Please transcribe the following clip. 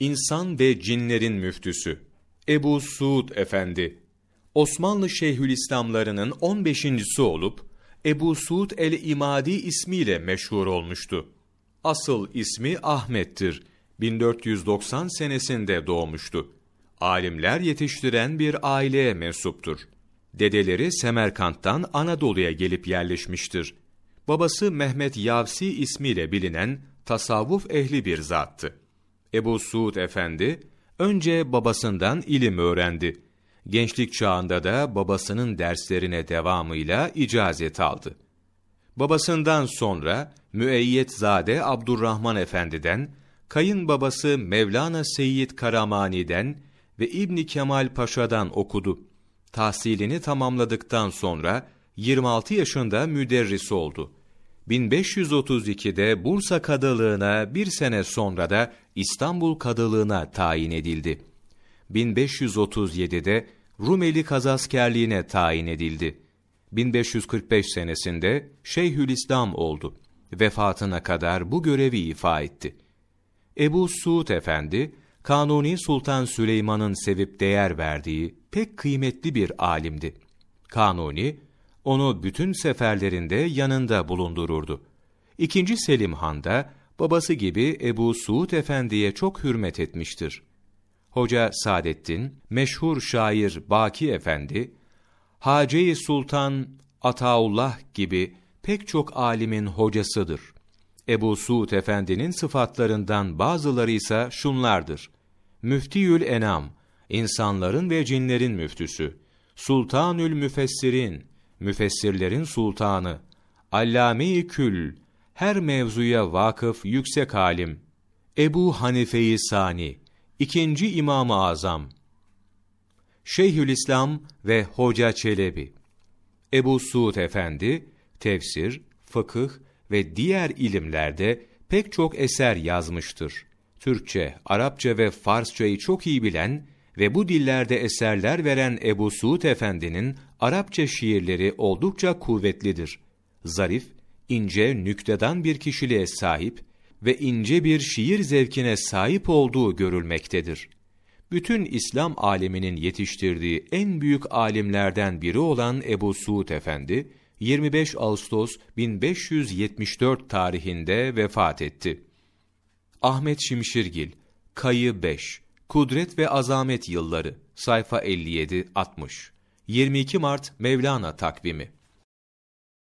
İnsan ve cinlerin müftüsü Ebu Suud Efendi Osmanlı Şeyhülislamlarının 15.si olup Ebu Suud el-İmadi ismiyle meşhur olmuştu. Asıl ismi Ahmet'tir. 1490 senesinde doğmuştu. Alimler yetiştiren bir aileye mensuptur. Dedeleri Semerkant'tan Anadolu'ya gelip yerleşmiştir. Babası Mehmet Yavsi ismiyle bilinen tasavvuf ehli bir zattı. Ebu Suud Efendi, önce babasından ilim öğrendi. Gençlik çağında da babasının derslerine devamıyla icazet aldı. Babasından sonra Müeyyetzade Abdurrahman Efendi'den, kayınbabası Mevlana Seyyid Karamani'den ve İbni Kemal Paşa'dan okudu. Tahsilini tamamladıktan sonra 26 yaşında müderris oldu. 1532'de Bursa Kadılığına bir sene sonra da İstanbul Kadılığına tayin edildi. 1537'de Rumeli Kazaskerliğine tayin edildi. 1545 senesinde Şeyhülislam oldu. Vefatına kadar bu görevi ifa etti. Ebu Suud Efendi, Kanuni Sultan Süleyman'ın sevip değer verdiği pek kıymetli bir alimdi. Kanuni, onu bütün seferlerinde yanında bulundururdu. İkinci Selim Han da babası gibi Ebu Suud Efendi'ye çok hürmet etmiştir. Hoca Saadettin, meşhur şair Baki Efendi, Hace-i Sultan Ataullah gibi pek çok alimin hocasıdır. Ebu Suud Efendi'nin sıfatlarından bazıları ise şunlardır. Müftiyül Enam, insanların ve cinlerin müftüsü, Sultanül Müfessirin, müfessirlerin sultanı, Allame-i Kül, her mevzuya vakıf yüksek alim, Ebu Hanife-i Sani, ikinci İmam-ı Azam, Şeyhülislam ve Hoca Çelebi, Ebu Suud Efendi, tefsir, fıkıh ve diğer ilimlerde pek çok eser yazmıştır. Türkçe, Arapça ve Farsçayı çok iyi bilen ve bu dillerde eserler veren Ebu Suud Efendi'nin Arapça şiirleri oldukça kuvvetlidir. Zarif, ince, nüktedan bir kişiliğe sahip ve ince bir şiir zevkine sahip olduğu görülmektedir. Bütün İslam aleminin yetiştirdiği en büyük alimlerden biri olan Ebu Suud Efendi, 25 Ağustos 1574 tarihinde vefat etti. Ahmet Şimşirgil, Kayı 5, Kudret ve Azamet Yılları, sayfa 57-60, 22 Mart Mevlana takvimi